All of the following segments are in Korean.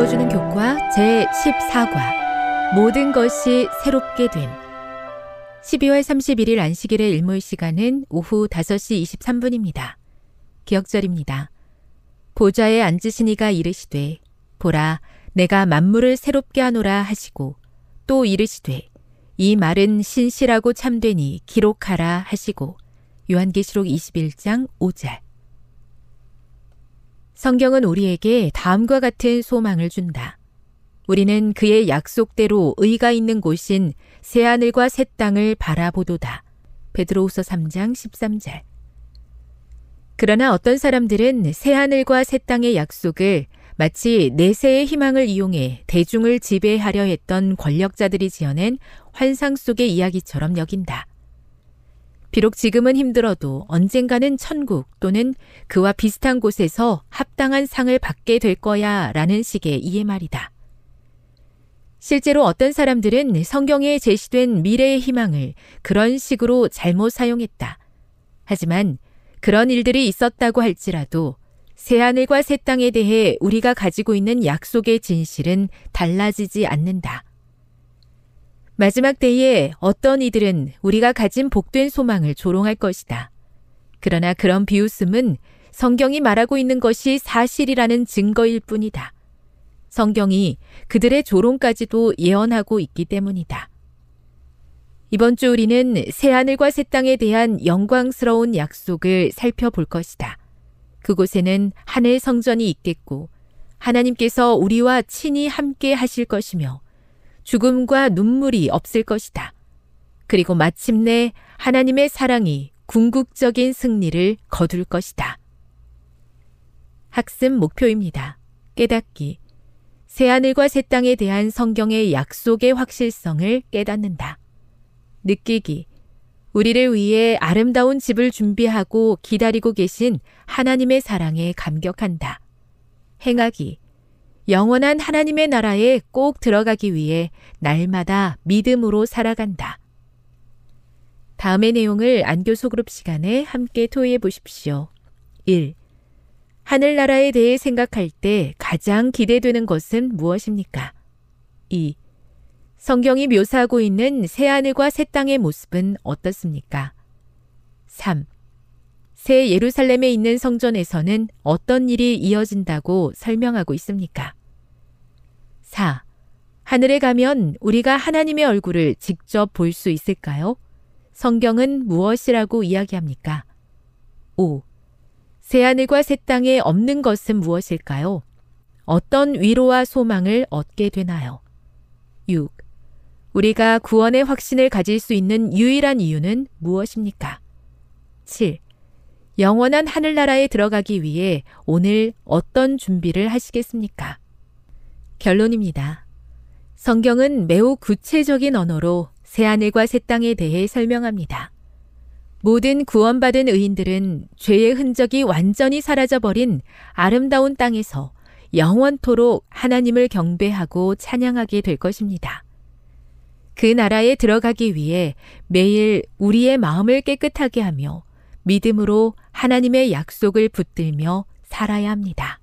읽어주는 교과 제14과 모든 것이 새롭게 됨 12월 31일 안식일의 일몰 시간은 오후 5시 23분입니다. 기억절입니다. 보좌에 앉으시니가 이르시되 보라 내가 만물을 새롭게 하노라 하시고 또 이르시되 이 말은 신실하고 참되니 기록하라 하시고 요한계시록 21장 5절 성경은 우리에게 다음과 같은 소망을 준다. 우리는 그의 약속대로 의가 있는 곳인 새하늘과 새 땅을 바라보도다. 베드로후서 3장 13절. 그러나 어떤 사람들은 새하늘과 새 땅의 약속을 마치 내세의 희망을 이용해 대중을 지배하려 했던 권력자들이 지어낸 환상 속의 이야기처럼 여긴다. 비록 지금은 힘들어도 언젠가는 천국 또는 그와 비슷한 곳에서 합당한 상을 받게 될 거야 라는 식의 이해 말이다. 실제로 어떤 사람들은 성경에 제시된 미래의 희망을 그런 식으로 잘못 사용했다. 하지만 그런 일들이 있었다고 할지라도 새하늘과 새 땅에 대해 우리가 가지고 있는 약속의 진실은 달라지지 않는다. 마지막 때에 어떤 이들은 우리가 가진 복된 소망을 조롱할 것이다. 그러나 그런 비웃음은 성경이 말하고 있는 것이 사실이라는 증거일 뿐이다. 성경이 그들의 조롱까지도 예언하고 있기 때문이다. 이번 주 우리는 새하늘과 새 땅에 대한 영광스러운 약속을 살펴볼 것이다. 그곳에는 하늘 성전이 있겠고, 하나님께서 우리와 친히 함께 하실 것이며, 죽음과 눈물이 없을 것이다. 그리고 마침내 하나님의 사랑이 궁극적인 승리를 거둘 것이다. 학습 목표입니다. 깨닫기. 새하늘과 새 땅에 대한 성경의 약속의 확실성을 깨닫는다. 느끼기. 우리를 위해 아름다운 집을 준비하고 기다리고 계신 하나님의 사랑에 감격한다. 행하기. 영원한 하나님의 나라에 꼭 들어가기 위해 날마다 믿음으로 살아간다. 다음의 내용을 안교소 그룹 시간에 함께 토의해 보십시오. 1. 하늘나라에 대해 생각할 때 가장 기대되는 것은 무엇입니까? 2. 성경이 묘사하고 있는 새하늘과 새 땅의 모습은 어떻습니까? 3. 새 예루살렘에 있는 성전에서는 어떤 일이 이어진다고 설명하고 있습니까? 4. 하늘에 가면 우리가 하나님의 얼굴을 직접 볼 수 있을까요? 성경은 무엇이라고 이야기합니까? 5. 새하늘과 새 땅에 없는 것은 무엇일까요? 어떤 위로와 소망을 얻게 되나요? 6. 우리가 구원의 확신을 가질 수 있는 유일한 이유는 무엇입니까? 7. 영원한 하늘나라에 들어가기 위해 오늘 어떤 준비를 하시겠습니까? 결론입니다. 성경은 매우 구체적인 언어로 새하늘과 새 땅에 대해 설명합니다. 모든 구원받은 의인들은 죄의 흔적이 완전히 사라져버린 아름다운 땅에서 영원토록 하나님을 경배하고 찬양하게 될 것입니다. 그 나라에 들어가기 위해 매일 우리의 마음을 깨끗하게 하며 믿음으로 하나님의 약속을 붙들며 살아야 합니다.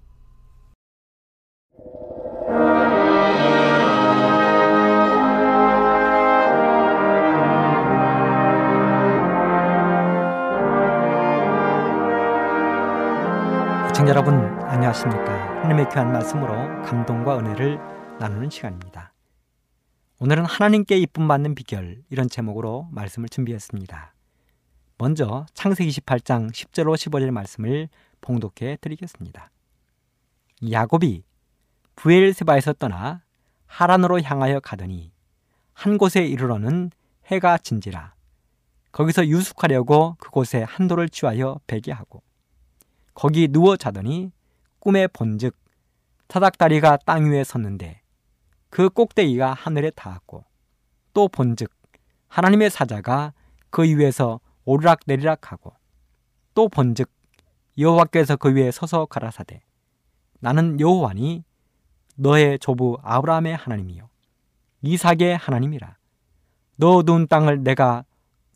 시청자 여러분 안녕하십니까? 하나님의 귀한 말씀으로 감동과 은혜를 나누는 시간입니다. 오늘은 하나님께 이쁨 받는 비결 이런 제목으로 말씀을 준비했습니다 먼저 창세기 28장 10절로 15절 말씀을 봉독해 드리겠습니다. 야곱이 부엘세바에서 떠나 하란으로 향하여 가더니 한 곳에 이르러는 해가 진지라. 거기서 유숙하려고 그곳에 한도를 취하여 베게 하고 거기 누워 자더니 꿈에 본즉 타닥다리가 땅 위에 섰는데 그 꼭대기가 하늘에 닿았고 또 본즉 하나님의 사자가 그 위에서 오르락 내리락 하고 또 본즉 여호와께서 그 위에 서서 가라사대 나는 여호와니 너의 조부 아브라함의 하나님이요 이삭의 하나님이라 너 누운 땅을 내가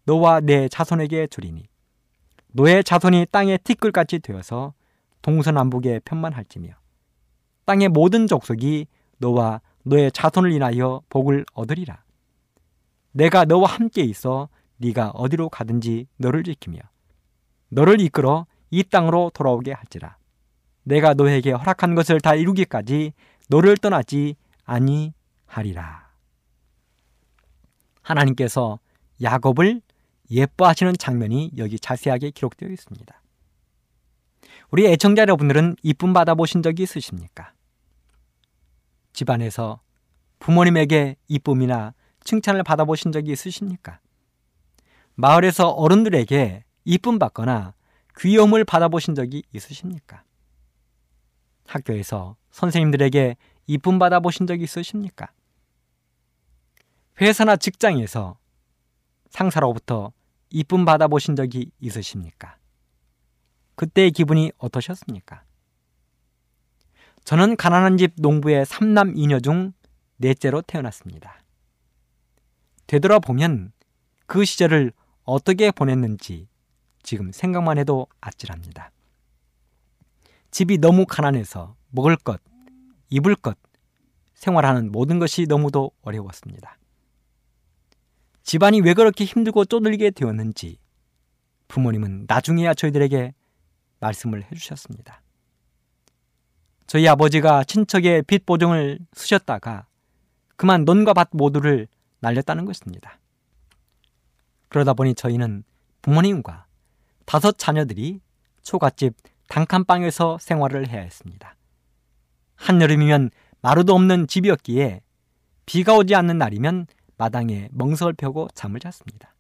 너와 내 자손에게 주리니 너의 자손이 땅의 티끌같이 되어서 동서남북에 편만할지며 땅의 모든 족속이 너와 너의 자손을 인하여 복을 얻으리라. 내가 너와 함께 있어 네가 어디로 가든지 너를 지키며 너를 이끌어 이 땅으로 돌아오게 할지라. 내가 너에게 허락한 것을 다 이루기까지 너를 떠나지 아니하리라. 하나님께서 야곱을 예뻐하시는 장면이 여기 자세하게 기록되어 있습니다. 우리 애청자 여러분들은 이쁨 받아보신 적이 있으십니까? 집안에서 부모님에게 이쁨이나 칭찬을 받아보신 적이 있으십니까? 마을에서 어른들에게 이쁨 받거나 귀여움을 받아보신 적이 있으십니까? 학교에서 선생님들에게 이쁨 받아보신 적이 있으십니까? 회사나 직장에서 상사로부터 이쁨 받아보신 적이 있으십니까? 그때의 기분이 어떠셨습니까? 저는 가난한 집 농부의 삼남 이녀 중 넷째로 태어났습니다. 되돌아보면 그 시절을 어떻게 보냈는지 지금 생각만 해도 아찔합니다. 집이 너무 가난해서 먹을 것, 입을 것, 생활하는 모든 것이 너무도 어려웠습니다. 집안이 왜 그렇게 힘들고 쪼들게 되었는지 부모님은 나중에야 저희들에게 말씀을 해주셨습니다. 저희 아버지가 친척의 빚 보증을 쓰셨다가 그만 논과 밭 모두를 날렸다는 것입니다. 그러다 보니 저희는 부모님과 다섯 자녀들이 초가집 단칸방에서 생활을 해야 했습니다. 한여름이면 마루도 없는 집이었기에 비가 오지 않는 날이면 마당에 멍석을 펴고 잠을 잤습니다.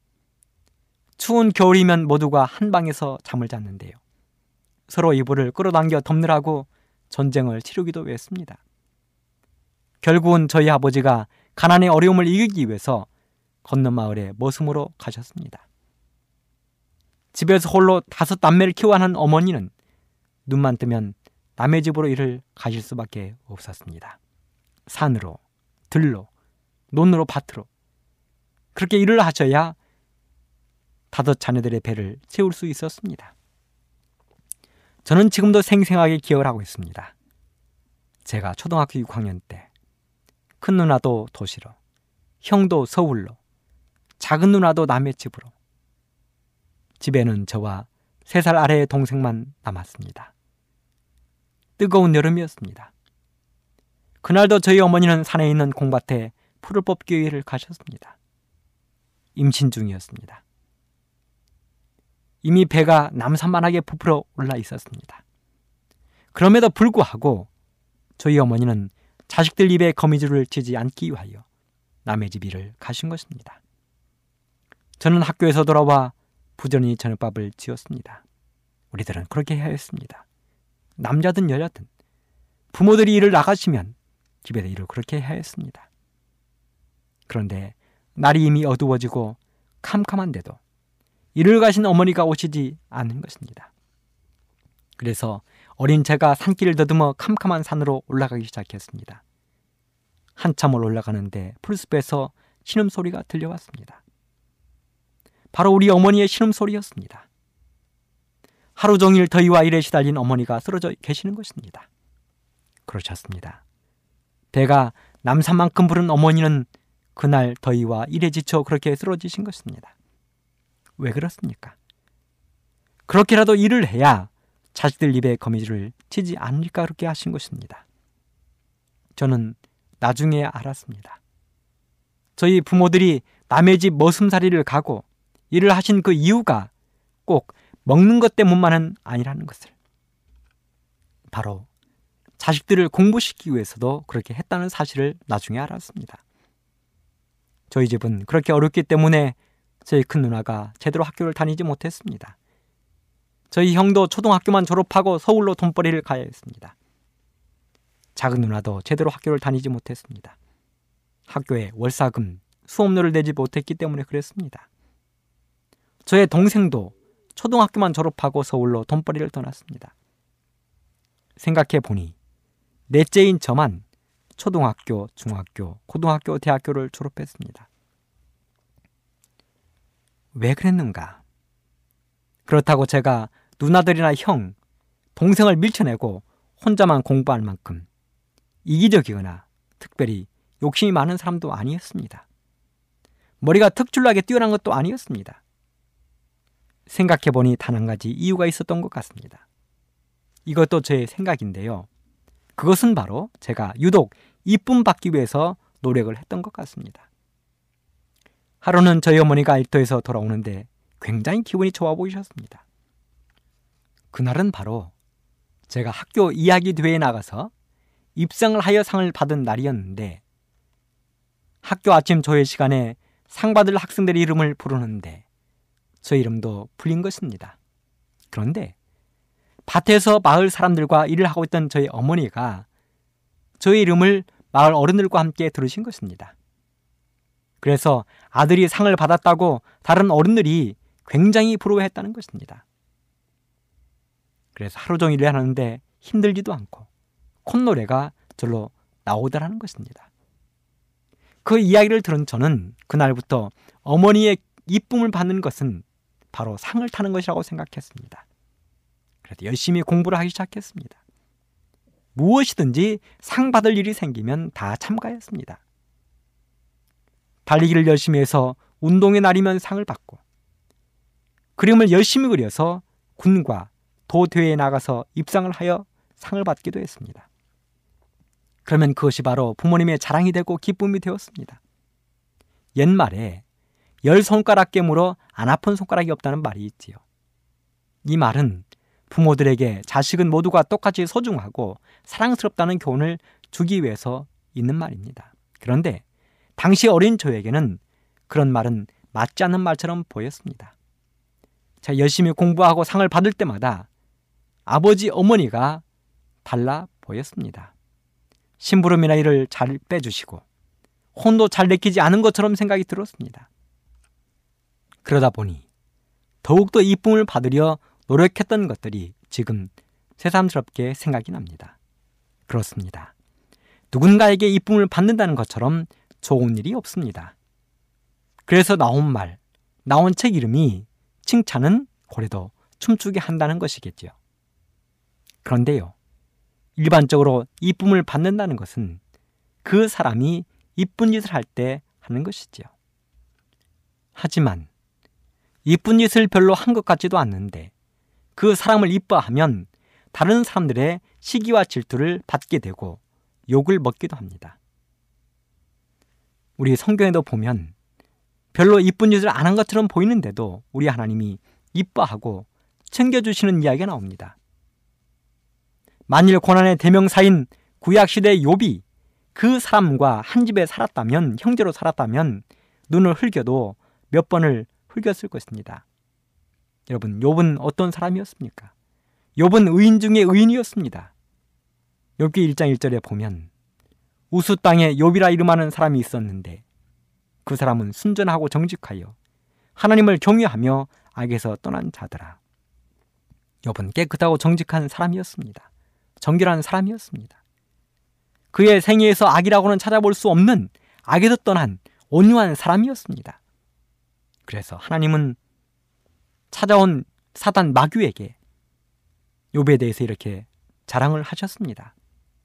추운 겨울이면 모두가 한 방에서 잠을 잤는데요. 서로 이불을 끌어당겨 덮느라고 전쟁을 치르기도 했습니다. 결국은 저희 아버지가 가난의 어려움을 이기기 위해서 건너 마을에 머슴으로 가셨습니다. 집에서 홀로 다섯 남매를 키워하는 어머니는 눈만 뜨면 남의 집으로 일을 가실 수밖에 없었습니다. 산으로, 들로, 논으로 밭으로 그렇게 일을 하셔야 다섯 자녀들의 배를 채울 수 있었습니다. 저는 지금도 생생하게 기억을 하고 있습니다. 제가 초등학교 6학년 때 큰 누나도 도시로, 형도 서울로, 작은 누나도 남의 집으로. 집에는 저와 세 살 아래의 동생만 남았습니다. 뜨거운 여름이었습니다. 그날도 저희 어머니는 산에 있는 공밭에 풀을 뽑기 위해 가셨습니다. 임신 중이었습니다. 이미 배가 남산만하게 부풀어 올라 있었습니다. 그럼에도 불구하고 저희 어머니는 자식들 입에 거미줄을 치지 않기 위하여 남의 집 일을 가신 것입니다. 저는 학교에서 돌아와 부전히 저녁밥을 지었습니다. 우리들은 그렇게 해야 했습니다. 남자든 여자든 부모들이 일을 나가시면 집에서 일을 그렇게 해야 했습니다. 그런데 날이 이미 어두워지고 캄캄한데도 일을 가신 어머니가 오시지 않는 것입니다. 그래서 어린 제가 산길을 더듬어 캄캄한 산으로 올라가기 시작했습니다. 한참을 올라가는데 풀숲에서 신음 소리가 들려왔습니다. 바로 우리 어머니의 신음소리였습니다. 하루 종일 더위와 일에 시달린 어머니가 쓰러져 계시는 것입니다. 그러셨습니다. 배가 남산만큼 부른 어머니는 그날 더위와 일에 지쳐 그렇게 쓰러지신 것입니다. 왜 그렇습니까? 그렇게라도 일을 해야 자식들 입에 거미줄을 치지 않을까 그렇게 하신 것입니다. 저는 나중에 알았습니다. 저희 부모들이 남의 집 머슴살이를 가고 일을 하신 그 이유가 꼭 먹는 것 때문만은 아니라는 것을. 바로 자식들을 공부시키기 위해서도 그렇게 했다는 사실을 나중에 알았습니다. 저희 집은 그렇게 어렵기 때문에 저희 큰 누나가 제대로 학교를 다니지 못했습니다. 저희 형도 초등학교만 졸업하고 서울로 돈벌이를 가야 했습니다. 작은 누나도 제대로 학교를 다니지 못했습니다. 학교에 월사금, 수업료를 내지 못했기 때문에 그랬습니다. 저의 동생도 초등학교만 졸업하고 서울로 돈벌이를 떠났습니다. 생각해 보니 넷째인 저만 초등학교, 중학교, 고등학교, 대학교를 졸업했습니다. 왜 그랬는가? 그렇다고 제가 누나들이나 형, 동생을 밀쳐내고 혼자만 공부할 만큼 이기적이거나 특별히 욕심이 많은 사람도 아니었습니다. 머리가 특출나게 뛰어난 것도 아니었습니다. 생각해보니 단 한 가지 이유가 있었던 것 같습니다. 이것도 제 생각인데요. 그것은 바로 제가 유독 이쁨 받기 위해서 노력을 했던 것 같습니다. 하루는 저희 어머니가 일터에서 돌아오는데 굉장히 기분이 좋아 보이셨습니다. 그날은 바로 제가 학교 이야기 대회에 나가서 입상을 하여 상을 받은 날이었는데 학교 아침 조회 시간에 상 받을 학생들의 이름을 부르는데 저 이름도 불린 것입니다. 그런데 밭에서 마을 사람들과 일을 하고 있던 저희 어머니가 저의 이름을 마을 어른들과 함께 들으신 것입니다. 그래서 아들이 상을 받았다고 다른 어른들이 굉장히 부러워했다는 것입니다. 그래서 하루 종일 일하는데 힘들지도 않고 콧노래가 절로 나오더라는 것입니다. 그 이야기를 들은 저는 그날부터 어머니의 이쁨을 받는 것은 바로 상을 타는 것이라고 생각했습니다. 그래서 열심히 공부를 하기 시작했습니다. 무엇이든지 상 받을 일이 생기면 다 참가했습니다. 달리기를 열심히 해서 운동의 날이면 상을 받고 그림을 열심히 그려서 군과 도대회에 나가서 입상을 하여 상을 받기도 했습니다. 그러면 그것이 바로 부모님의 자랑이 되고 기쁨이 되었습니다. 옛말에 열 손가락 깨물어 안 아픈 손가락이 없다는 말이 있지요. 이 말은 부모들에게 자식은 모두가 똑같이 소중하고 사랑스럽다는 교훈을 주기 위해서 있는 말입니다. 그런데 당시 어린 저에게는 그런 말은 맞지 않는 말처럼 보였습니다. 자, 열심히 공부하고 상을 받을 때마다 아버지, 어머니가 달라 보였습니다. 심부름이나 일을 잘 빼주시고 혼도 잘 내키지 않은 것처럼 생각이 들었습니다. 그러다 보니 더욱더 이쁨을 받으려 노력했던 것들이 지금 새삼스럽게 생각이 납니다. 그렇습니다. 누군가에게 이쁨을 받는다는 것처럼 좋은 일이 없습니다. 그래서 나온 말, 나온 책 이름이 칭찬은 고래도 춤추게 한다는 것이겠지요. 그런데요, 일반적으로 이쁨을 받는다는 것은 그 사람이 이쁜 짓을 할 때 하는 것이지요. 하지만 이쁜 짓을 별로 한 것 같지도 않는데 그 사람을 이뻐하면 다른 사람들의 시기와 질투를 받게 되고 욕을 먹기도 합니다. 우리 성경에도 보면 별로 이쁜 짓을 안 한 것처럼 보이는데도 우리 하나님이 이뻐하고 챙겨주시는 이야기가 나옵니다. 만일 고난의 대명사인 구약시대 욥이 그 사람과 한 집에 살았다면 형제로 살았다면 눈을 흘겨도 몇 번을 흘겼을 것입니다. 여러분 욥은 어떤 사람이었습니까? 욥은 의인 중에 의인이었습니다. 욥기 1장 1절에 보면 우수 땅에 욥이라 이름하는 사람이 있었는데 그 사람은 순전하고 정직하여 하나님을 경외하며 악에서 떠난 자더라. 욥은 깨끗하고 정직한 사람이었습니다. 정결한 사람이었습니다. 그의 생애에서 악이라고는 찾아볼 수 없는 악에서 떠난 온유한 사람이었습니다. 그래서 하나님은 찾아온 사단 마귀에게 욥에 대해서 이렇게 자랑을 하셨습니다.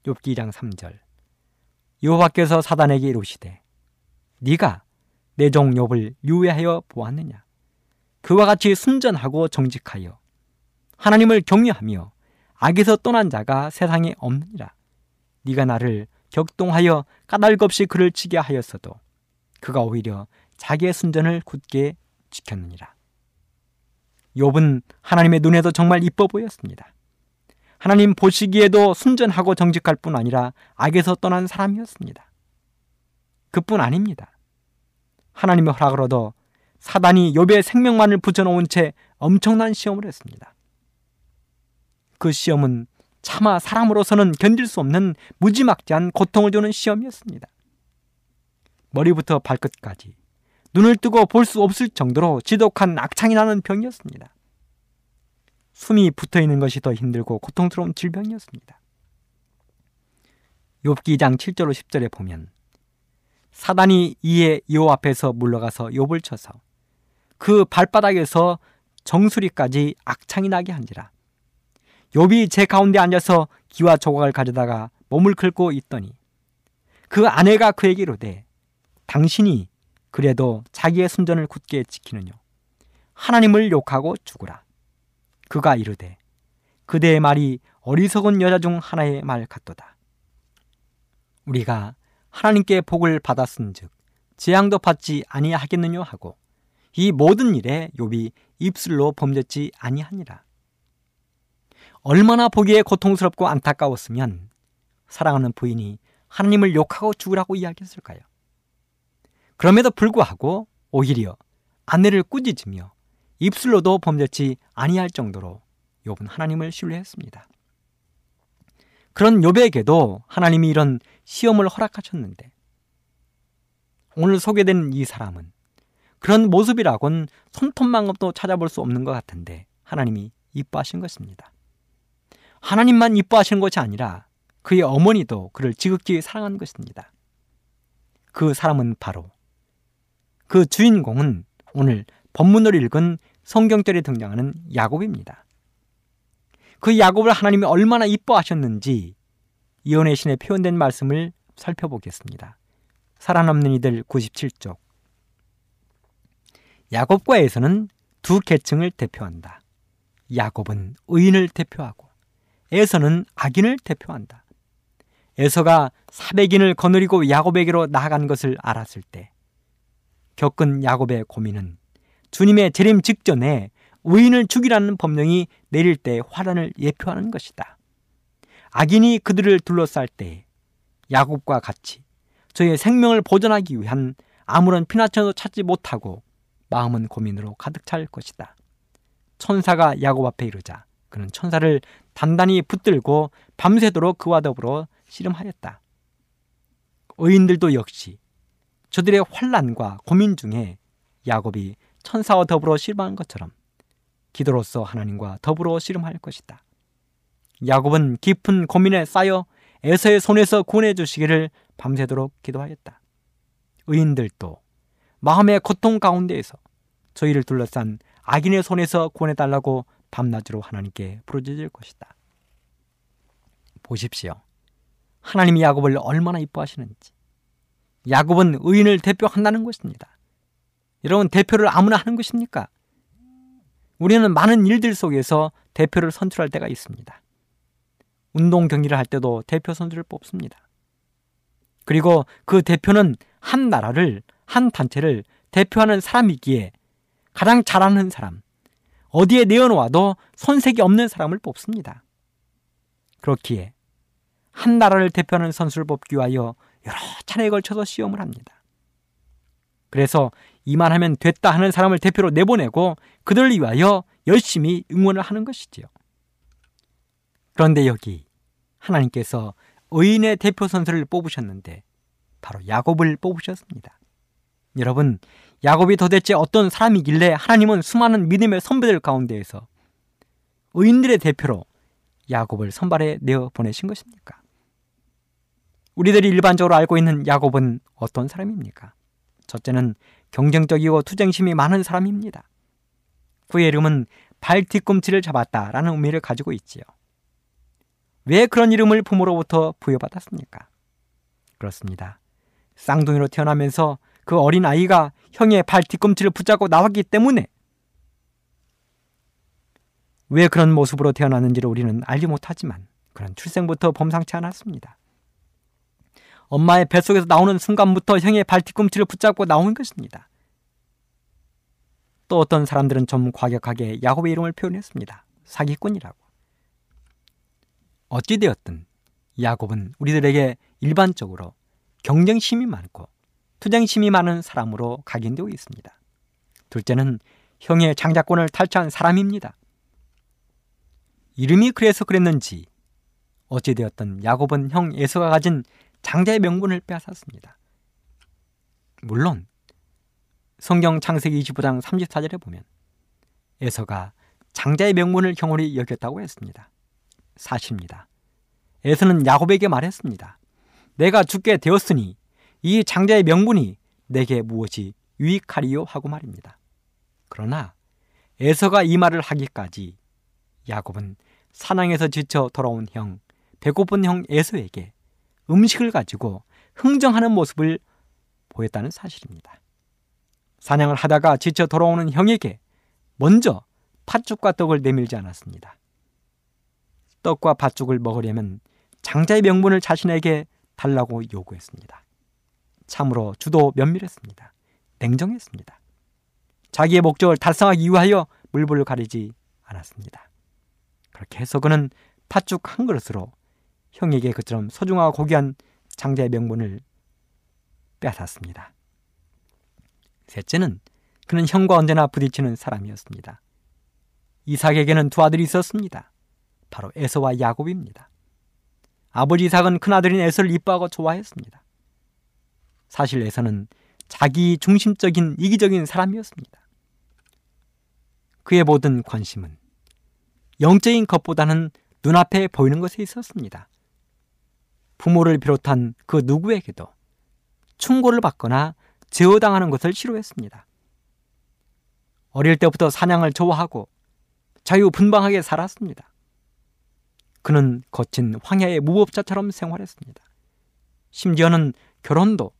욥기 2장 3절. 여호와께서 사단에게 이르시되 네가 내 종 욥을 유해하여 보았느냐 그와 같이 순전하고 정직하여 하나님을 경외하며 악에서 떠난 자가 세상에 없느니라 네가 나를 격동하여 까닭 없이 그를 치게 하였어도 그가 오히려 자기의 순전을 굳게 지켰느니라 욥은 하나님의 눈에도 정말 이뻐 보였습니다. 하나님 보시기에도 순전하고 정직할 뿐 아니라 악에서 떠난 사람이었습니다. 그뿐 아닙니다. 하나님의 얻어 사단이 욥의 생명만을 붙여놓은 채 엄청난 시험을 했습니다. 그 시험은 차마 사람으로서는 견딜 수 없는 무지막지한 고통을 주는 시험이었습니다. 머리부터 발끝까지 눈을 뜨고 볼 수 없을 정도로 지독한 악창이 나는 병이었습니다. 숨이 붙어 있는 것이 더 힘들고 고통스러운 질병이었습니다. 욥기 2장 7절 10절에 보면 사단이 이에 요 앞에서 물러가서 욥을 쳐서 그 발바닥에서 정수리까지 악창이 나게 한지라 욥이 제 가운데 앉아서 기와 조각을 가져다가 몸을 긁고 있더니 그 아내가 그에게 이르되 당신이 그래도 자기의 순전을 굳게 지키느뇨 하나님을 욕하고 죽으라 그가 이르되 그대의 말이 어리석은 여자 중 하나의 말 같도다. 우리가 하나님께 복을 받았은즉 재앙도 받지 아니하겠느냐 하고 이 모든 일에 욥이 입술로 범죄지 아니하니라. 얼마나 보기에 고통스럽고 안타까웠으면 사랑하는 부인이 하나님을 욕하고 죽으라고 이야기했을까요? 그럼에도 불구하고 오히려 아내를 꾸짖으며 입술로도 범죄치 아니할 정도로 욥은 하나님을 신뢰했습니다. 그런 욥에게도 하나님이 이런 시험을 허락하셨는데 오늘 소개된 이 사람은 그런 모습이라곤 손톱만큼도 찾아볼 수 없는 것 같은데 하나님이 이뻐하신 것입니다. 하나님만 이뻐하시는 것이 아니라 그의 어머니도 그를 지극히 사랑한 것입니다. 그 사람은 바로 그 주인공은 오늘 본문을 읽은 성경절에 등장하는 야곱입니다. 그 야곱을 하나님이 얼마나 이뻐하셨는지 이혼의 신에 표현된 말씀을 살펴보겠습니다. 살아남는 이들 97쪽 야곱과 에서는 두 계층을 대표한다. 야곱은 의인을 대표하고 에서는 악인을 대표한다. 에서가 사백인을 거느리고 야곱에게로 나아간 것을 알았을 때 겪은 야곱의 고민은 주님의 재림 직전에 의인을 죽이라는 법령이 내릴 때 화란을 예표하는 것이다. 악인이 그들을 둘러쌀 때 야곱과 같이 저의 생명을 보존하기 위한 아무런 피나처도 찾지 못하고 마음은 고민으로 가득 찰 것이다. 천사가 야곱 앞에 이르자 그는 천사를 단단히 붙들고 밤새도록 그와 더불어 씨름하였다. 의인들도 역시 저들의 환란과 고민 중에 야곱이 천사와 더불어 씨름한 것처럼 기도로서 하나님과 더불어 씨름할 것이다. 야곱은 깊은 고민에 쌓여 에서의 손에서 구원해 주시기를 밤새도록 기도하였다. 의인들도 마음의 고통 가운데에서 저희를 둘러싼 악인의 손에서 구원해 달라고 밤낮으로 하나님께 부르짖을 것이다. 보십시오. 하나님이 야곱을 얼마나 이뻐하시는지. 야곱은 의인을 대표한다는 것입니다. 여러분 대표를 아무나 하는 것입니까? 우리는 많은 일들 속에서 대표를 선출할 때가 있습니다. 운동 경기를 할 때도 대표 선수를 뽑습니다. 그리고 그 대표는 한 나라를, 한 단체를 대표하는 사람이기에 가장 잘하는 사람, 어디에 내어놓아도 손색이 없는 사람을 뽑습니다. 그렇기에 한 나라를 대표하는 선수를 뽑기 위하여 여러 차례에 걸쳐서 시험을 합니다. 그래서 이만 하면 됐다 하는 사람을 대표로 내보내고 그들을 위하여 열심히 응원을 하는 것이지요. 그런데 여기 하나님께서 의인의 대표 선수를 뽑으셨는데 바로 야곱을 뽑으셨습니다. 여러분, 야곱이 도대체 어떤 사람이길래 하나님은 수많은 믿음의 선배들 가운데에서 의인들의 대표로 야곱을 선발해 내어 보내신 것입니까? 우리들이 일반적으로 알고 있는 야곱은 어떤 사람입니까? 첫째는 경쟁적이고 투쟁심이 많은 사람입니다. 그의 이름은 발 뒤꿈치를 잡았다라는 의미를 가지고 있지요. 왜 그런 이름을 부모로부터 부여받았습니까? 그렇습니다. 쌍둥이로 태어나면서 그 어린 아이가 형의 발 뒤꿈치를 붙잡고 나왔기 때문에 왜 그런 모습으로 태어났는지를 우리는 알지 못하지만 그런 출생부터 범상치 않았습니다. 엄마의 뱃속에서 나오는 순간부터 형의 발 뒤꿈치를 붙잡고 나온 것입니다. 또 어떤 사람들은 좀 과격하게 야곱의 이름을 표현했습니다. 사기꾼이라고. 어찌되었든 야곱은 우리들에게 일반적으로 경쟁심이 많고 투쟁심이 많은 사람으로 각인되어 있습니다. 둘째는 형의 장자권을 탈취한 사람입니다. 이름이 그래서 그랬는지 어찌되었든 야곱은 형 에서가 가진 장자의 명분을 빼앗았습니다. 물론 성경 창세기 25장 34절에 보면 에서가 장자의 명분을 경홀히 여겼다고 했습니다. 사실입니다. 에서는 야곱에게 말했습니다. 내가 죽게 되었으니 이 장자의 명분이 내게 무엇이 유익하리요 하고 말입니다. 그러나 에서가 이 말을 하기까지 야곱은 사냥에서 지쳐 돌아온 형, 배고픈 형 에서에게 음식을 가지고 흥정하는 모습을 보였다는 사실입니다. 사냥을 하다가 지쳐 돌아오는 형에게 먼저 팥죽과 떡을 내밀지 않았습니다. 떡과 팥죽을 먹으려면 장자의 명분을 자신에게 달라고 요구했습니다. 참으로 주도 면밀했습니다. 냉정했습니다. 자기의 목적을 달성하기 위하여 물불을 가리지 않았습니다. 그렇게 해서 그는 팥죽 한 그릇으로 형에게 그처럼 소중하고 고귀한 장자의 명분을 빼앗았습니다. 셋째는 그는 형과 언제나 부딪히는 사람이었습니다. 이삭에게는 두 아들이 있었습니다. 바로 에서와 야곱입니다. 아버지 이삭은 큰아들인 에서를 이뻐하고 좋아했습니다. 사실 에서는 자기 중심적인 이기적인 사람이었습니다. 그의 모든 관심은 영적인 것보다는 눈앞에 보이는 것에 있었습니다. 부모를 비롯한 그 누구에게도 충고를 받거나 제어당하는 것을 싫어했습니다. 어릴 때부터 사냥을 좋아하고 자유분방하게 살았습니다. 그는 거친 황야의 무법자처럼 생활했습니다. 심지어는 결혼도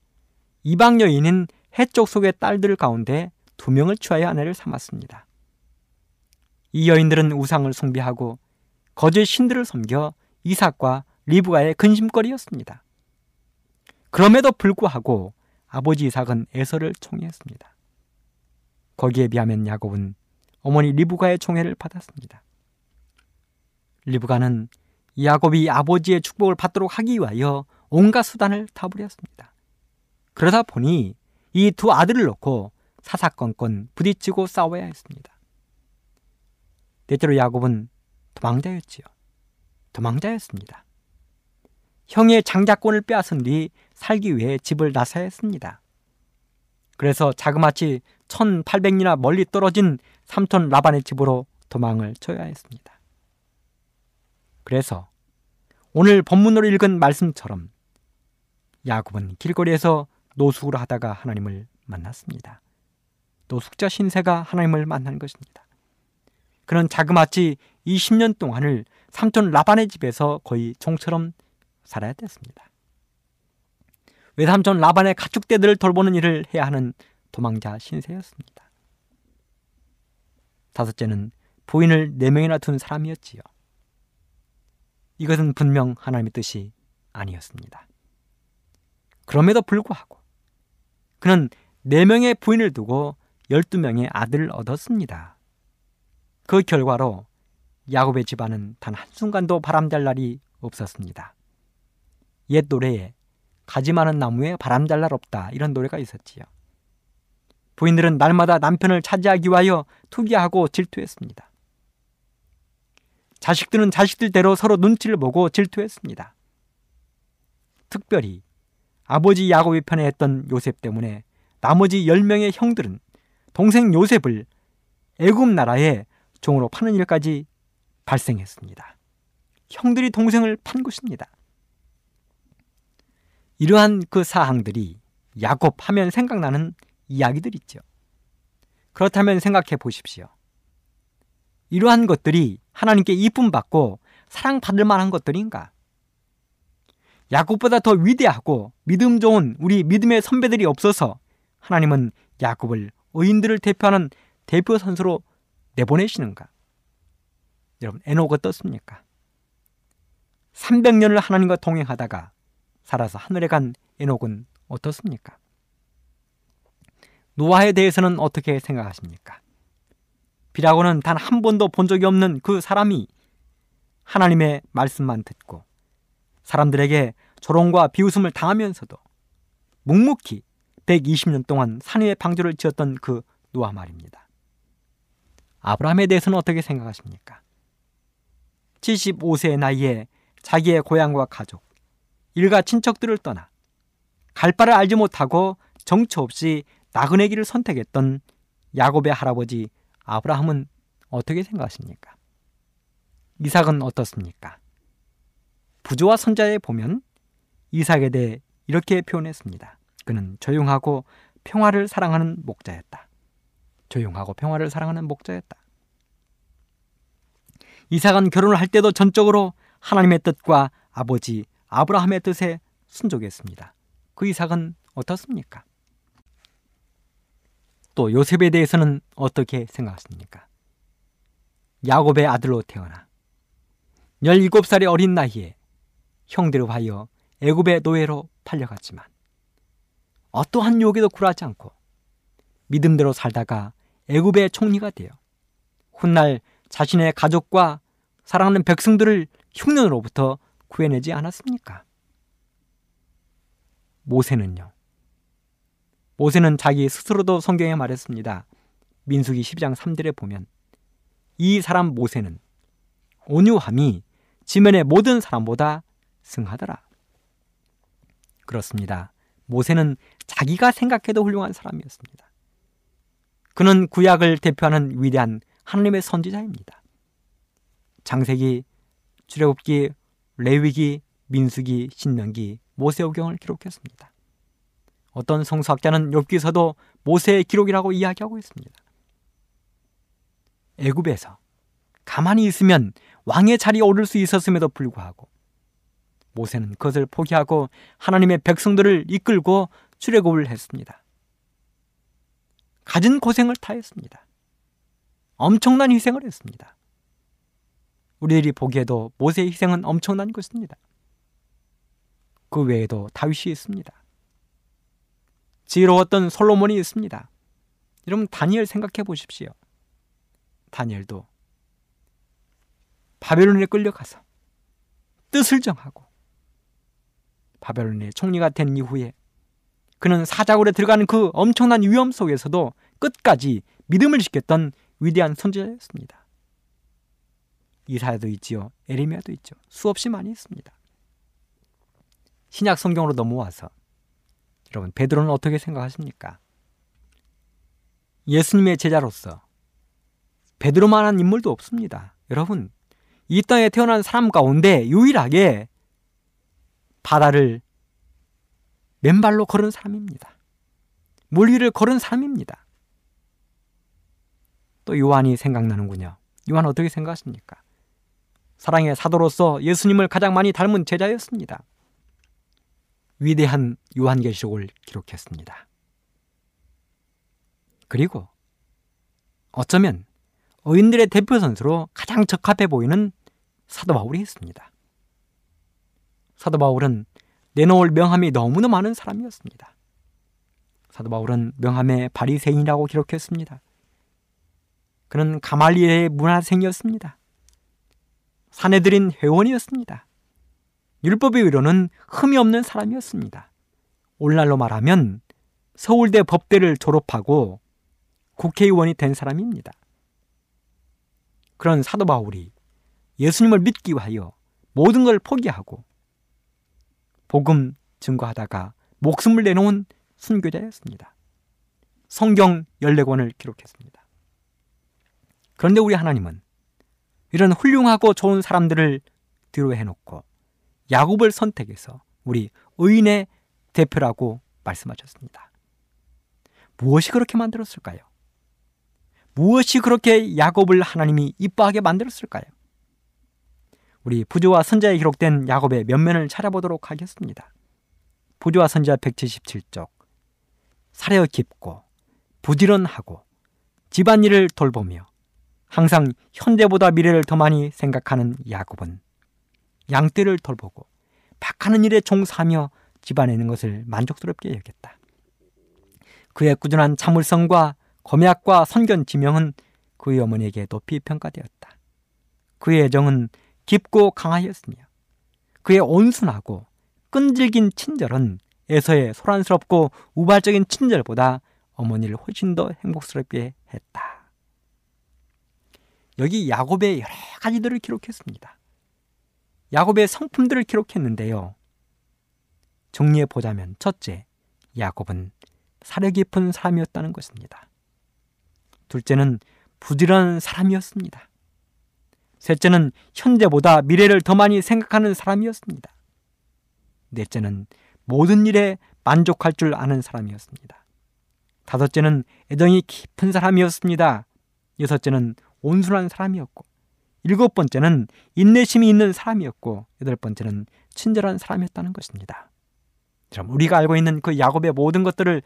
이방 여인인 해쪽 속의 딸들 가운데 두 명을 취하여 아내를 삼았습니다. 이 여인들은 우상을 숭배하고 거짓 신들을 섬겨 이삭과 리브가의 근심거리였습니다. 그럼에도 불구하고 아버지 이삭은 에서를 총애했습니다. 거기에 비하면 야곱은 어머니 리브가의 총애를 받았습니다. 리브가는 야곱이 아버지의 축복을 받도록 하기 위하여 온갖 수단을 타부렸습니다. 그러다 보니 이 두 아들을 놓고 사사건건 부딪히고 싸워야 했습니다. 때때로 야곱은 도망자였지요. 도망자였습니다. 형의 장자권을 빼앗은 뒤 살기 위해 집을 나서야 했습니다. 그래서 자그마치 1800리나 멀리 떨어진 삼촌 라반의 집으로 도망을 쳐야 했습니다. 그래서 오늘 본문으로 읽은 말씀처럼 야곱은 길거리에서 노숙을 하다가 하나님을 만났습니다. 노숙자 신세가 하나님을 만난 것입니다. 그는 자그마치 20년 동안을 삼촌 라반의 집에서 거의 종처럼 살아야 됐습니다. 외삼촌 라반의 가축대들을 돌보는 일을 해야 하는 도망자 신세였습니다. 다섯째는 부인을 네 명이나 둔 사람이었지요. 이것은 분명 하나님의 뜻이 아니었습니다. 그럼에도 불구하고 그는 4명의 부인을 두고 12명의 아들을 얻었습니다. 그 결과로 야곱의 집안은 단 한순간도 바람잘 날이 없었습니다. 옛 노래에 가지 많은 나무에 바람 잘 날 없다 이런 노래가 있었지요. 부인들은 날마다 남편을 차지하기 위하여 투기하고 질투했습니다. 자식들은 자식들대로 서로 눈치를 보고 질투했습니다. 특별히 아버지 야곱이 편애했던 요셉 때문에 나머지 10명의 형들은 동생 요셉을 애굽 나라에 종으로 파는 일까지 발생했습니다. 형들이 동생을 판 것입니다. 이러한 그 사항들이 야곱 하면 생각나는 이야기들 있죠. 그렇다면 생각해 보십시오. 이러한 것들이 하나님께 이쁨 받고 사랑받을 만한 것들인가? 야곱보다 더 위대하고 믿음 좋은 우리 믿음의 선배들이 없어서 하나님은 야곱을 의인들을 대표하는 대표 선수로 내보내시는가? 여러분, 에녹 어떻습니까? 300년을 하나님과 동행하다가 살아서 하늘에 간 에녹은 어떻습니까? 노아에 대해서는 어떻게 생각하십니까? 비라고는 단 한 번도 본 적이 없는 그 사람이 하나님의 말씀만 듣고 사람들에게 조롱과 비웃음을 당하면서도 묵묵히 120년 동안 산위의 방주를 지었던 그 노아 말입니다. 아브라함에 대해서는 어떻게 생각하십니까? 75세의 나이에 자기의 고향과 가족, 일가 친척들을 떠나 갈 바를 알지 못하고 정처 없이 나그네 길을 선택했던 야곱의 할아버지 아브라함은 어떻게 생각하십니까? 이삭은 어떻습니까? 부조와 선자에 보면 이삭에 대해 이렇게 표현했습니다. 그는 조용하고 평화를 사랑하는 목자였다. 조용하고 평화를 사랑하는 목자였다. 이삭은 결혼을 할 때도 전적으로 하나님의 뜻과 아버지 아브라함의 뜻에 순종했습니다. 그 이삭은 어떻습니까? 또 요셉에 대해서는 어떻게 생각하십니까? 야곱의 아들로 태어나 17살의 어린 나이에 형들을 하여 애굽의 노예로 팔려갔지만 어떠한 요기도 굴하지 않고 믿음대로 살다가 애굽의 총리가 되어 훗날 자신의 가족과 사랑하는 백성들을 흉년으로부터 구해내지 않았습니까? 모세는요. 모세는 자기 스스로도 성경에 말했습니다. 민수기 12장 3절에 보면 이 사람 모세는 온유함이 지면의 모든 사람보다 승하더라. 그렇습니다. 모세는 자기가 생각해도 훌륭한 사람이었습니다. 그는 구약을 대표하는 위대한 하나님의 선지자입니다. 장세기, 출애굽기, 레위기, 민수기, 신명기, 모세오경을 기록했습니다. 어떤 성서학자는 욥기서도 모세의 기록이라고 이야기하고 있습니다. 애굽에서 가만히 있으면 왕의 자리에 오를 수 있었음에도 불구하고 모세는 그것을 포기하고 하나님의 백성들을 이끌고 출애굽을 했습니다. 가진 고생을 다했습니다. 엄청난 희생을 했습니다. 우리들이 보기에도 모세의 희생은 엄청난 것입니다. 그 외에도 다윗이 있습니다. 지혜로웠던 솔로몬이 있습니다. 여러분 다니엘 생각해 보십시오. 다니엘도 바벨론에 끌려가서 뜻을 정하고 바벨론의 총리가 된 이후에 그는 사자굴에 들어가는 그 엄청난 위험 속에서도 끝까지 믿음을 지켰던 위대한 선지자였습니다. 이사야도 있지요. 에레미야도 있죠. 수없이 많이 있습니다. 신약 성경으로 넘어와서 여러분 베드로는 어떻게 생각하십니까? 예수님의 제자로서 베드로만한 인물도 없습니다. 여러분 이 땅에 태어난 사람 가운데 유일하게 바다를 맨발로 걸은 사람입니다. 물 위를 걸은 사람입니다. 또 요한이 생각나는군요. 요한 어떻게 생각하십니까? 사랑의 사도로서 예수님을 가장 많이 닮은 제자였습니다. 위대한 요한계시록을 기록했습니다. 그리고 어쩌면 의인들의 대표 선수로 가장 적합해 보이는 사도 바울이 있습니다. 사도 바울은 내놓을 명함이 너무나 많은 사람이었습니다. 사도 바울은 명함의 바리새인이라고 기록했습니다. 그는 가말리엘의 문화생이었습니다. 사내들인 회원이었습니다. 율법의 의로는 흠이 없는 사람이었습니다. 오늘날로 말하면 서울대 법대를 졸업하고 국회의원이 된 사람입니다. 그런 사도 바울이 예수님을 믿기 위하여 모든 걸 포기하고 복음 증거하다가 목숨을 내놓은 순교자였습니다. 성경 14권을 기록했습니다. 그런데 우리 하나님은 이런 훌륭하고 좋은 사람들을 뒤로 해놓고 야곱을 선택해서 우리 의인의 대표라고 말씀하셨습니다. 무엇이 그렇게 만들었을까요? 무엇이 그렇게 야곱을 하나님이 이뻐하게 만들었을까요? 우리 부조와 선자에 기록된 야곱의 면면을 찾아보도록 하겠습니다. 부조와 선자 177쪽 사려 깊고 부지런하고 집안일을 돌보며 항상 현재보다 미래를 더 많이 생각하는 야곱은 양떼를 돌보고 박하는 일에 종사하며 집안에 있는 것을 만족스럽게 여겼다. 그의 꾸준한 참을성과 검약과 선견 지명은 그의 어머니에게 높이 평가되었다. 그의 애정은 깊고 강하였으며 그의 온순하고 끈질긴 친절은 에서의 소란스럽고 우발적인 친절보다 어머니를 훨씬 더 행복스럽게 했다. 여기 야곱의 여러 가지들을 기록했습니다. 야곱의 성품들을 기록했는데요. 정리해 보자면 첫째, 야곱은 사려 깊은 사람이었다는 것입니다. 둘째는 부지런한 사람이었습니다. 셋째는 현재보다 미래를 더 많이 생각하는 사람이었습니다. 넷째는 모든 일에 만족할 줄 아는 사람이었습니다. 다섯째는 애정이 깊은 사람이었습니다. 여섯째는 온순한 사람이었고, 일곱 번째는 인내심이 있는 사람이었고, 여덟 번째는 친절한 사람이었다는 것입니다. 그럼 우리가 알고 있는 그 야곱의 모든 것들을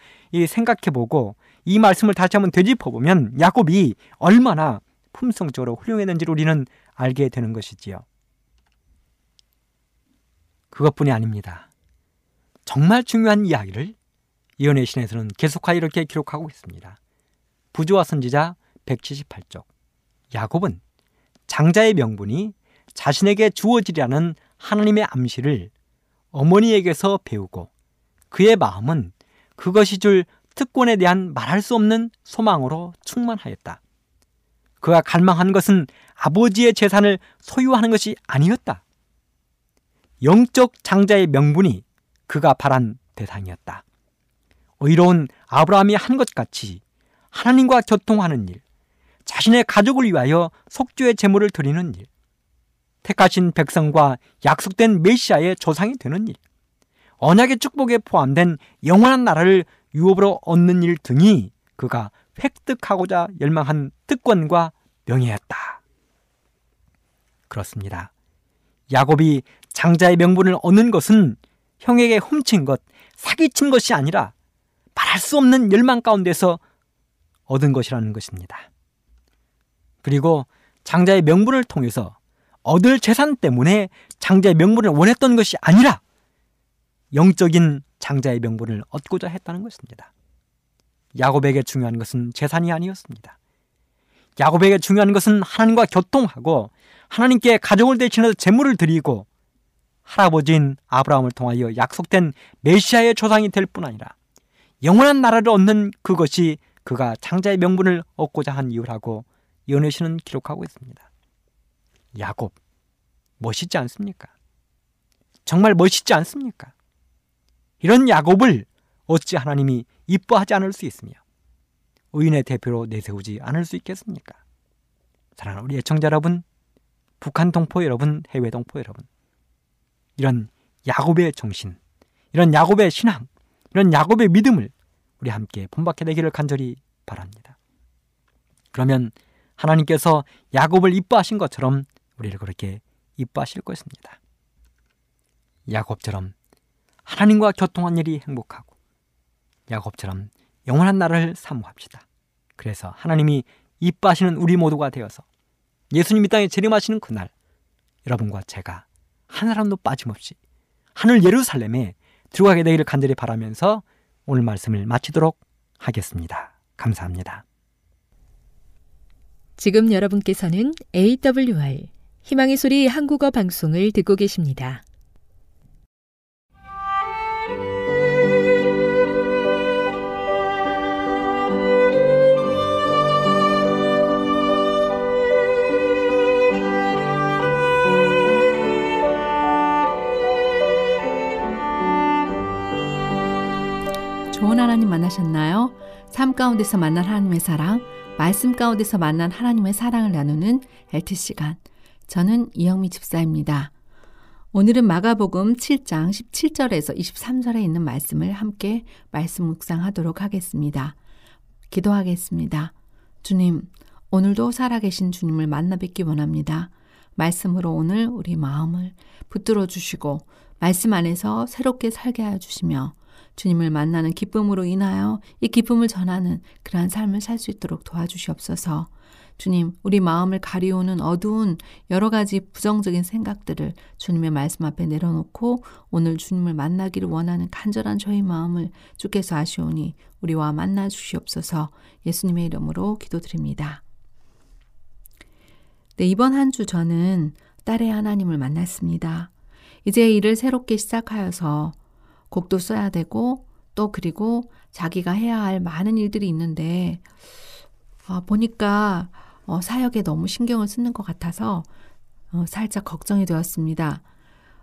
생각해보고 이 말씀을 다시 한번 되짚어보면 야곱이 얼마나 품성적으로 훌륭했는지를 우리는 알게 되는 것이지요. 그것뿐이 아닙니다. 정말 중요한 이야기를 이연의 신에서는 계속하여 이렇게 기록하고 있습니다. 부조와 선지자 178쪽 야곱은 장자의 명분이 자신에게 주어지리라는 하나님의 암시를 어머니에게서 배우고 그의 마음은 그것이 줄 특권에 대한 말할 수 없는 소망으로 충만하였다. 그가 갈망한 것은 아버지의 재산을 소유하는 것이 아니었다. 영적 장자의 명분이 그가 바란 대상이었다. 의로운 아브라함이 한 것 같이 하나님과 교통하는 일, 자신의 가족을 위하여 속죄의 제물을 드리는 일, 택하신 백성과 약속된 메시아의 조상이 되는 일, 언약의 축복에 포함된 영원한 나라를 유업으로 얻는 일 등이 그가 획득하고자 열망한 특권과 명예였다. 그렇습니다. 야곱이 장자의 명분을 얻는 것은 형에게 훔친 것, 사기친 것이 아니라 말할 수 없는 열망 가운데서 얻은 것이라는 것입니다. 그리고 장자의 명분을 통해서 얻을 재산 때문에 장자의 명분을 원했던 것이 아니라 영적인 장자의 명분을 얻고자 했다는 것입니다. 야곱에게 중요한 것은 재산이 아니었습니다. 야곱에게 중요한 것은 하나님과 교통하고 하나님께 가정을 대신해서 재물을 드리고 할아버지인 아브라함을 통하여 약속된 메시아의 조상이 될 뿐 아니라 영원한 나라를 얻는 그것이 그가 장자의 명분을 얻고자 한 이유라고 연애시는 기록하고 있습니다. 야곱 멋있지 않습니까? 정말 멋있지 않습니까? 이런 야곱을 어찌 하나님이 이뻐하지 않을 수 있으며 의인의 대표로 내세우지 않을 수 있겠습니까? 사랑하는 우리 애청자 여러분, 북한 동포 여러분, 해외 동포 여러분, 이런 야곱의 정신, 이런 야곱의 신앙, 이런 야곱의 믿음을 우리 함께 본받게 되기를 간절히 바랍니다. 그러면 하나님께서 야곱을 이뻐하신 것처럼 우리를 그렇게 이뻐하실 것입니다. 야곱처럼 하나님과 교통한 일이 행복하고 야곱처럼 영원한 나라를 사모합시다. 그래서 하나님이 이뻐하시는 우리 모두가 되어서 예수님 이 땅에 재림하시는 그날 여러분과 제가 한 사람도 빠짐없이 하늘 예루살렘에 들어가게 되기를 간절히 바라면서 오늘 말씀을 마치도록 하겠습니다. 감사합니다. 지금 여러분께서는 AWR 희망의 소리 한국어 방송을 듣고 계십니다. 좋은 하나님 만나셨나요? 삶 가운데서 만난 하나님의 사랑, 말씀 가운데서 만난 하나님의 사랑을 나누는 LT 시간. 저는 이영미 집사입니다. 오늘은 마가복음 7장 17절에서 23절에 있는 말씀을 함께 말씀 묵상하도록 하겠습니다. 기도하겠습니다. 주님, 오늘도 살아계신 주님을 만나 뵙기 원합니다. 말씀으로 오늘 우리 마음을 붙들어 주시고 말씀 안에서 새롭게 살게 하여 주시며 주님을 만나는 기쁨으로 인하여 이 기쁨을 전하는 그러한 삶을 살 수 있도록 도와주시옵소서. 주님, 우리 마음을 가리우는 어두운 여러 가지 부정적인 생각들을 주님의 말씀 앞에 내려놓고 오늘 주님을 만나기를 원하는 간절한 저희 마음을 주께서 아시오니 우리와 만나 주시옵소서 예수님의 이름으로 기도드립니다. 네, 이번 한 주 저는 딸의 하나님을 만났습니다. 이제 일을 새롭게 시작하여서 곡도 써야 되고 또 그리고 자기가 해야 할 많은 일들이 있는데 아, 보니까 어, 사역에 너무 신경을 쓰는 것 같아서 어, 살짝 걱정이 되었습니다.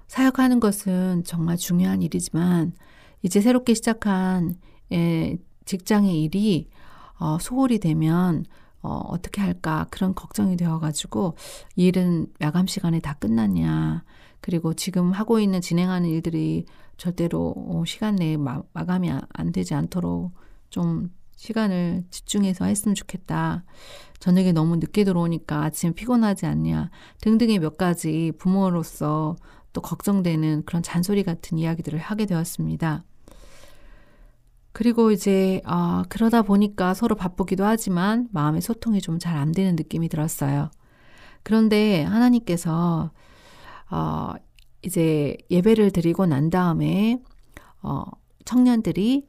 사역하는 것은 정말 중요한 일이지만 이제 새롭게 시작한 예, 직장의 일이 어, 소홀히 되면 어, 어떻게 할까 그런 걱정이 되어가지고 일은 야간 시간에 다 끝났냐 그리고 지금 하고 있는 진행하는 일들이 절대로 어, 시간 내에 마, 마감이 안 되지 않도록 좀 시간을 집중해서 했으면 좋겠다. 저녁에 너무 늦게 들어오니까 아침 피곤하지 않냐. 등등의 몇 가지 부모로서 또 걱정되는 그런 잔소리 같은 이야기들을 하게 되었습니다. 그리고 이제 어, 그러다 보니까 서로 바쁘기도 하지만 마음의 소통이 좀 잘 안 되는 느낌이 들었어요. 그런데 하나님께서 어, 이제 예배를 드리고 난 다음에 어, 청년들이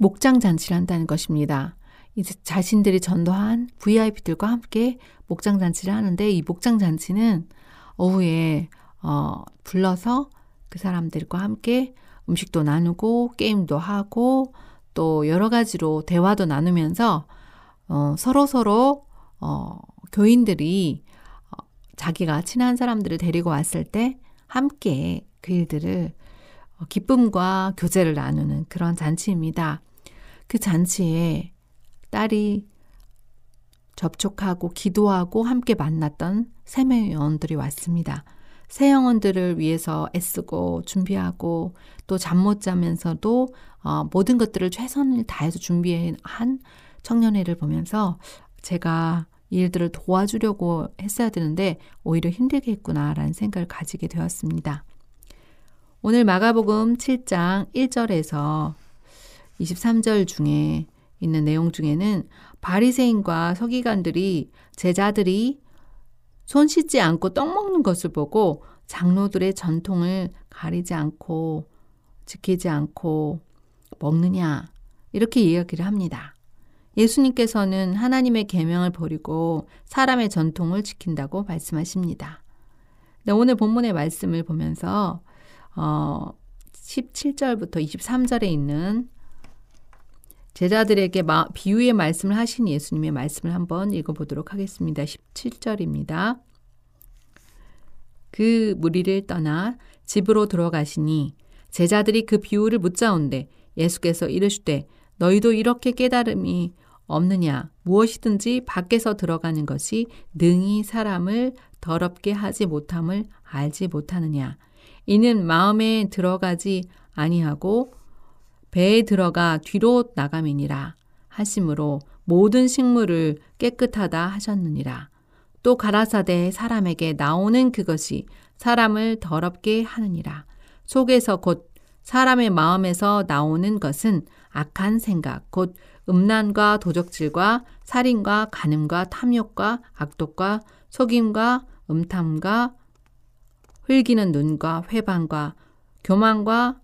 목장 잔치를 한다는 것입니다. 이제 자신들이 전도한 VIP들과 함께 목장 잔치를 하는데 이 목장 잔치는 오후에 어, 불러서 그 사람들과 함께 음식도 나누고 게임도 하고 또 여러 가지로 대화도 나누면서 어, 서로 서로 어, 교인들이 어, 자기가 친한 사람들을 데리고 왔을 때 함께 그 일들을 어, 기쁨과 교제를 나누는 그런 잔치입니다. 그 잔치에 딸이 접촉하고 기도하고 함께 만났던 세 명의 영혼들이 왔습니다. 새 영혼들을 위해서 애쓰고 준비하고 또 잠 못 자면서도 어, 모든 것들을 최선을 다해서 준비한 청년회를 보면서 제가 일들을 도와주려고 했어야 되는데 오히려 힘들게 했구나라는 생각을 가지게 되었습니다. 오늘 마가복음 7장 1절에서 23절 중에 있는 내용 중에는 바리새인과 서기관들이 제자들이 손 씻지 않고 떡 먹는 것을 보고 장로들의 전통을 가리지 않고 지키지 않고 먹느냐 이렇게 이야기를 합니다. 예수님께서는 하나님의 계명을 버리고 사람의 전통을 지킨다고 말씀하십니다. 네, 오늘 본문의 말씀을 보면서 어, 17절부터 23절에 있는 제자들에게 마, 비유의 말씀을 하신 예수님의 말씀을 한번 읽어보도록 하겠습니다. 17절입니다. 그 무리를 떠나 집으로 들어가시니 제자들이 그 비유를 묻자온데 예수께서 이르시되 너희도 이렇게 깨달음이 없느냐 무엇이든지 밖에서 들어가는 것이 능히 사람을 더럽게 하지 못함을 알지 못하느냐 이는 마음에 들어가지 아니하고 배에 들어가 뒤로 나감이니라 하심으로 모든 식물을 깨끗하다 하셨느니라. 또 가라사대 사람에게 나오는 그것이 사람을 더럽게 하느니라. 속에서 곧 사람의 마음에서 나오는 것은 악한 생각, 곧 음란과 도적질과 살인과 간음과 탐욕과 악독과 속임과 음탐과 흘기는 눈과 회방과 교만과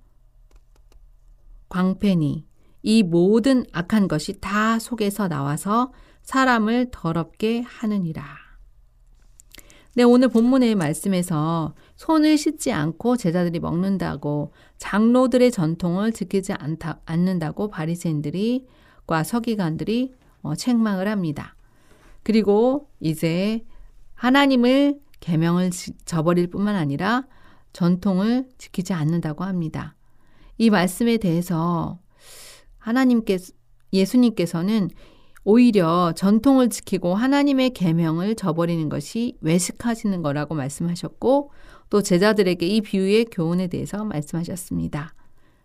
광팬이 이 모든 악한 것이 다 속에서 나와서 사람을 더럽게 하느니라. 네, 오늘 본문의 말씀에서 손을 씻지 않고 제자들이 먹는다고 장로들의 전통을 지키지 않다, 않는다고 바리새인들이 과 서기관들이 어, 책망을 합니다. 그리고 이제 하나님을 계명을 저버릴 뿐만 아니라 전통을 지키지 않는다고 합니다. 이 말씀에 대해서 하나님께 예수님께서는 오히려 전통을 지키고 하나님의 계명을 저버리는 것이 외식하시는 거라고 말씀하셨고 또 제자들에게 이 비유의 교훈에 대해서 말씀하셨습니다.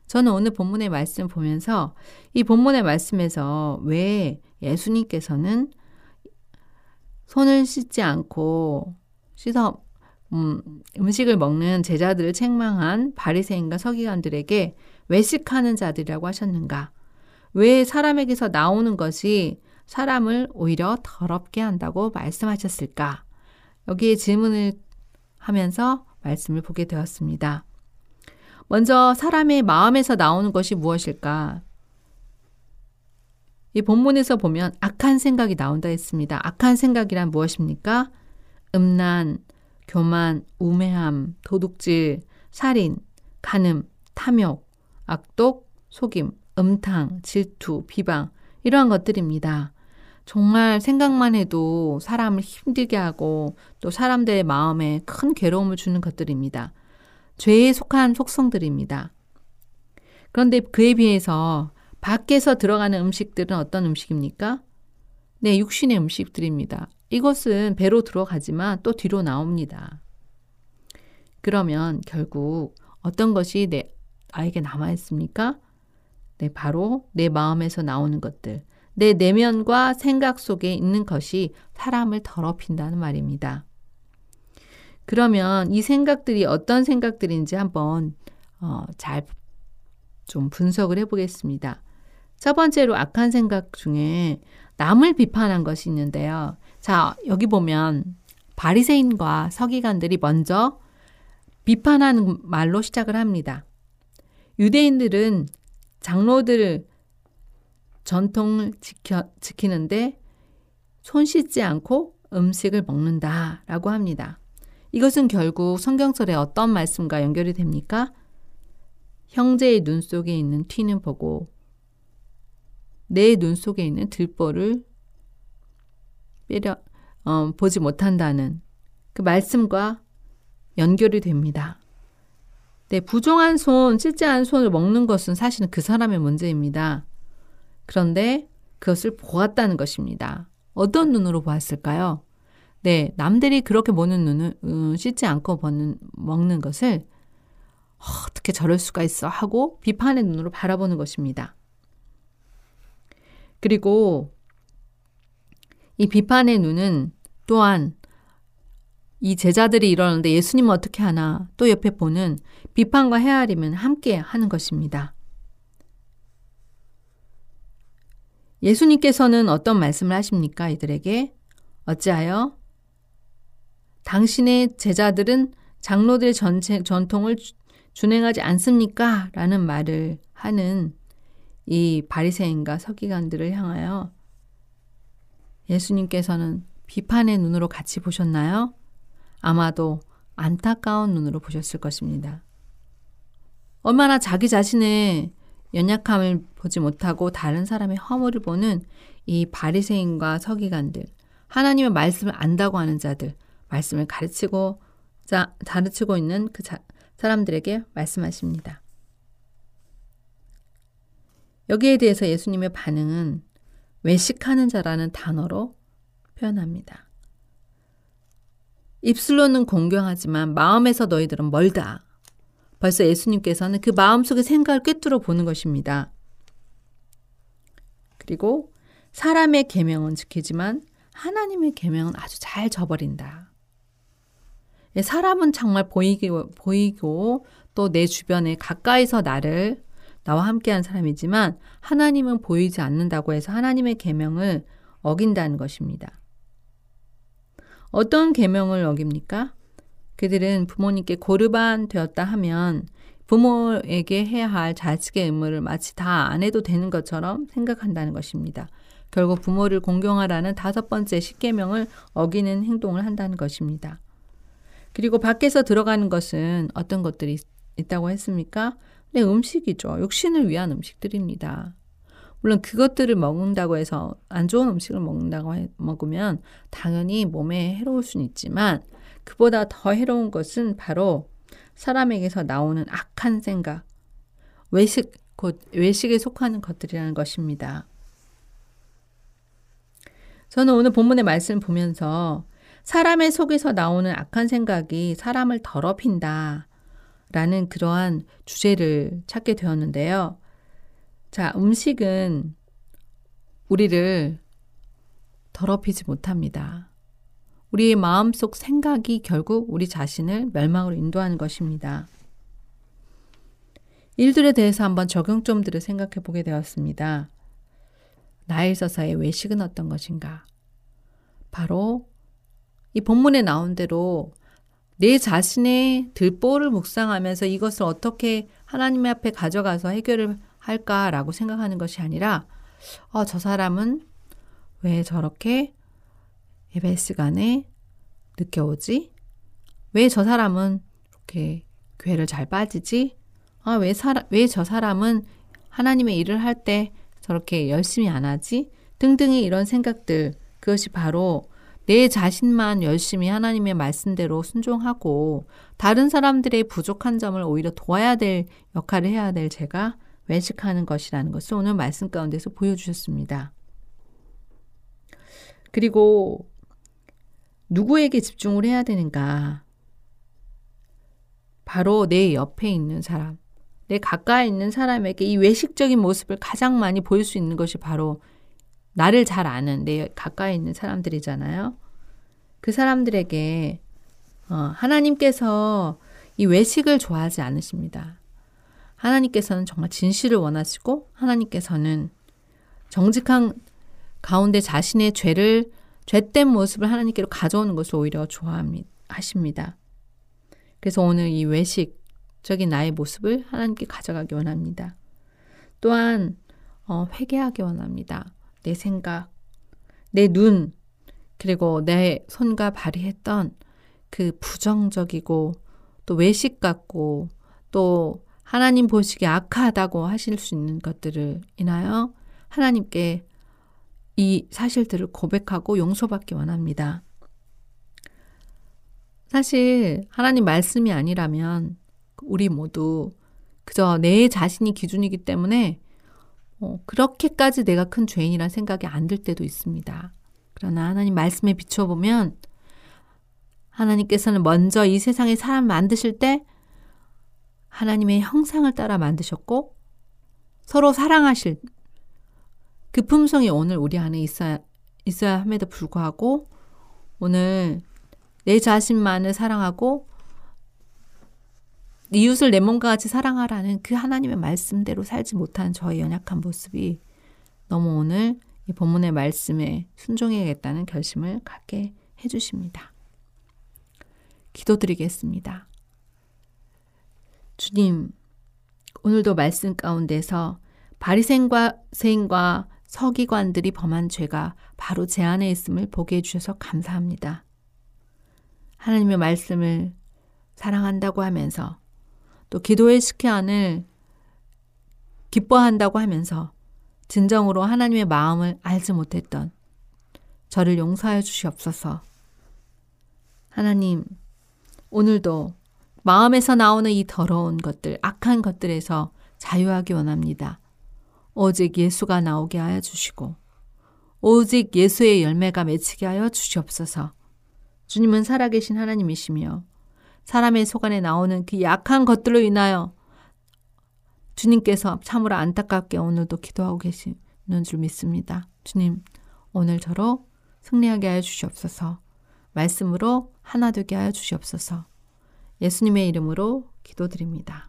저는 오늘 본문의 말씀 보면서 이 본문의 말씀에서 왜 예수님께서는 손을 씻지 않고 씻어 음, 음식을 먹는 제자들을 책망한 바리새인과 서기관들에게 외식하는 자들이라고 하셨는가? 왜 사람에게서 나오는 것이 사람을 오히려 더럽게 한다고 말씀하셨을까? 여기에 질문을 하면서 말씀을 보게 되었습니다. 먼저 사람의 마음에서 나오는 것이 무엇일까? 이 본문에서 보면 악한 생각이 나온다 했습니다. 악한 생각이란 무엇입니까? 음란, 교만, 우매함, 도둑질, 살인, 간음, 탐욕, 악독, 속임, 음탕, 질투, 비방 이러한 것들입니다. 정말 생각만 해도 사람을 힘들게 하고 또 사람들의 마음에 큰 괴로움을 주는 것들입니다. 죄에 속한 속성들입니다. 그런데 그에 비해서 밖에서 들어가는 음식들은 어떤 음식입니까? 네, 육신의 음식들입니다. 이것은 배로 들어가지만 또 뒤로 나옵니다. 그러면 결국 어떤 것이 내 아에게 남아 있습니까? 네, 바로 내 마음에서 나오는 것들, 내 내면과 생각 속에 있는 것이 사람을 더럽힌다는 말입니다. 그러면 이 생각들이 어떤 생각들인지 한번 어, 잘 좀 분석을 해보겠습니다. 첫 번째로 악한 생각 중에 남을 비판한 것이 있는데요. 자, 여기 보면 바리새인과 서기관들이 먼저 비판하는 말로 시작을 합니다. 유대인들은 장로들 전통을 지켜, 지키는데 손 씻지 않고 음식을 먹는다라고 합니다. 이것은 결국 성경설의 어떤 말씀과 연결이 됩니까? 형제의 눈 속에 있는 티는 보고 내 눈 속에 있는 들보를 빼려 어, 보지 못한다는 그 말씀과 연결이 됩니다. 네, 부정한 손, 실제한 손을 먹는 것은 사실은 그 사람의 문제입니다. 그런데 그것을 보았다는 것입니다. 어떤 눈으로 보았을까요? 네, 남들이 그렇게 보는 눈을 음, 씻지 않고 보는, 먹는 것을 어, 어떻게 저럴 수가 있어 하고 비판의 눈으로 바라보는 것입니다. 그리고 이 비판의 눈은 또한 이 제자들이 이러는데 예수님은 어떻게 하나 또 옆에 보는 비판과 헤아림은 함께 하는 것입니다. 예수님께서는 어떤 말씀을 하십니까? 이들에게 어찌하여 당신의 제자들은 장로들의 전체, 전통을 준행하지 않습니까? 라는 말을 하는 이 바리새인과 서기관들을 향하여 예수님께서는 비판의 눈으로 같이 보셨나요? 아마도 안타까운 눈으로 보셨을 것입니다. 얼마나 자기 자신의 연약함을 보지 못하고 다른 사람의 허물을 보는 이 바리새인과 서기관들, 하나님의 말씀을 안다고 하는 자들, 말씀을 가르치고 자, 가르치고 있는 그 자, 사람들에게 말씀하십니다. 여기에 대해서 예수님의 반응은 외식하는 자라는 단어로 표현합니다. 입술로는 공경하지만 마음에서 너희들은 멀다. 벌써 예수님께서는 그 마음속의 생각을 꿰뚫어 보는 것입니다. 그리고 사람의 계명은 지키지만 하나님의 계명은 아주 잘 저버린다. 예, 사람은 정말 보이고, 보이고 또 내 주변에 가까이서 나를 나와 함께한 사람이지만 하나님은 보이지 않는다고 해서 하나님의 계명을 어긴다는 것입니다. 어떤 계명을 어깁니까? 그들은 부모님께 고르반 되었다 하면 부모에게 해야 할 자식의 의무를 마치 다 안 해도 되는 것처럼 생각한다는 것입니다. 결국 부모를 공경하라는 다섯 번째 십계명을 어기는 행동을 한다는 것입니다. 그리고 밖에서 들어가는 것은 어떤 것들이 있다고 했습니까? 네, 음식이죠. 육신을 위한 음식들입니다. 물론 그것들을 먹는다고 해서 안 좋은 음식을 먹는다고 해, 먹으면 당연히 몸에 해로울 수는 있지만 그보다 더 해로운 것은 바로 사람에게서 나오는 악한 생각, 외식, 곧 외식에 속하는 것들이라는 것입니다. 저는 오늘 본문의 말씀을 보면서 사람의 속에서 나오는 악한 생각이 사람을 더럽힌다. 라는 그러한 주제를 찾게 되었는데요. 자, 음식은 우리를 더럽히지 못합니다. 우리의 마음속 생각이 결국 우리 자신을 멸망으로 인도하는 것입니다. 일들에 대해서 한번 적용점들을 생각해 보게 되었습니다. 나에 있어서의 외식은 어떤 것인가? 바로 이 본문에 나온 대로 내 자신의 들보를 묵상하면서 이것을 어떻게 하나님 앞에 가져가서 해결을 할까라고 생각하는 것이 아니라 어, 저 사람은 왜 저렇게 예배 시간에 늦게 오지? 왜 저 사람은 이렇게 교회를 잘 빠지지? 아, 왜 사람, 왜 저 사람은 하나님의 일을 할 때 저렇게 열심히 안 하지? 등등의 이런 생각들, 그것이 바로 내 자신만 열심히 하나님의 말씀대로 순종하고 다른 사람들의 부족한 점을 오히려 도와야 될 역할을 해야 될 제가 외식하는 것이라는 것을 오늘 말씀 가운데서 보여주셨습니다. 그리고 누구에게 집중을 해야 되는가? 바로 내 옆에 있는 사람, 내 가까이 있는 사람에게 이 외식적인 모습을 가장 많이 보일 수 있는 것이 바로 나를 잘 아는 내 가까이 있는 사람들이잖아요. 그 사람들에게 어, 하나님께서 이 외식을 좋아하지 않으십니다. 하나님께서는 정말 진실을 원하시고 하나님께서는 정직한 가운데 자신의 죄를 죄된 모습을 하나님께로 가져오는 것을 오히려 좋아하십니다. 그래서 오늘 이 외식적인 나의 모습을 하나님께 가져가기 원합니다. 또한 어, 회개하기 원합니다. 내 생각, 내 눈, 그리고 내 손과 발이 했던 그 부정적이고 또 외식 같고 또 하나님 보시기에 악하다고 하실 수 있는 것들을 인하여 하나님께 이 사실들을 고백하고 용서받기 원합니다. 사실 하나님 말씀이 아니라면 우리 모두 그저 내 자신이 기준이기 때문에 어, 그렇게까지 내가 큰 죄인이란 생각이 안 들 때도 있습니다. 그러나 하나님 말씀에 비춰보면 하나님께서는 먼저 이 세상에 사람 만드실 때 하나님의 형상을 따라 만드셨고 서로 사랑하실 그 품성이 오늘 우리 안에 있어야, 있어야 함에도 불구하고 오늘 내 자신만을 사랑하고 이웃을 내 몸과 같이 사랑하라는 그 하나님의 말씀대로 살지 못한 저의 연약한 모습이 너무 오늘 이 본문의 말씀에 순종해야겠다는 결심을 갖게 해주십니다. 기도드리겠습니다. 주님, 오늘도 말씀 가운데서 바리생과 서기관들이 범한 죄가 바로 제 안에 있음을 보게 해주셔서 감사합니다. 하나님의 말씀을 사랑한다고 하면서 또 기도의 시간을 기뻐한다고 하면서 진정으로 하나님의 마음을 알지 못했던 저를 용서하여 주시옵소서. 하나님, 오늘도 마음에서 나오는 이 더러운 것들, 악한 것들에서 자유하기 원합니다. 오직 예수가 나오게 하여 주시고, 오직 예수의 열매가 맺히게 하여 주시옵소서. 주님은 살아계신 하나님이시며, 사람의 속 안에 나오는 그 약한 것들로 인하여 주님께서 참으로 안타깝게 오늘도 기도하고 계시는 줄 믿습니다. 주님, 오늘 저로 승리하게 하여 주시옵소서. 말씀으로 하나 되게 하여 주시옵소서. 예수님의 이름으로 기도드립니다.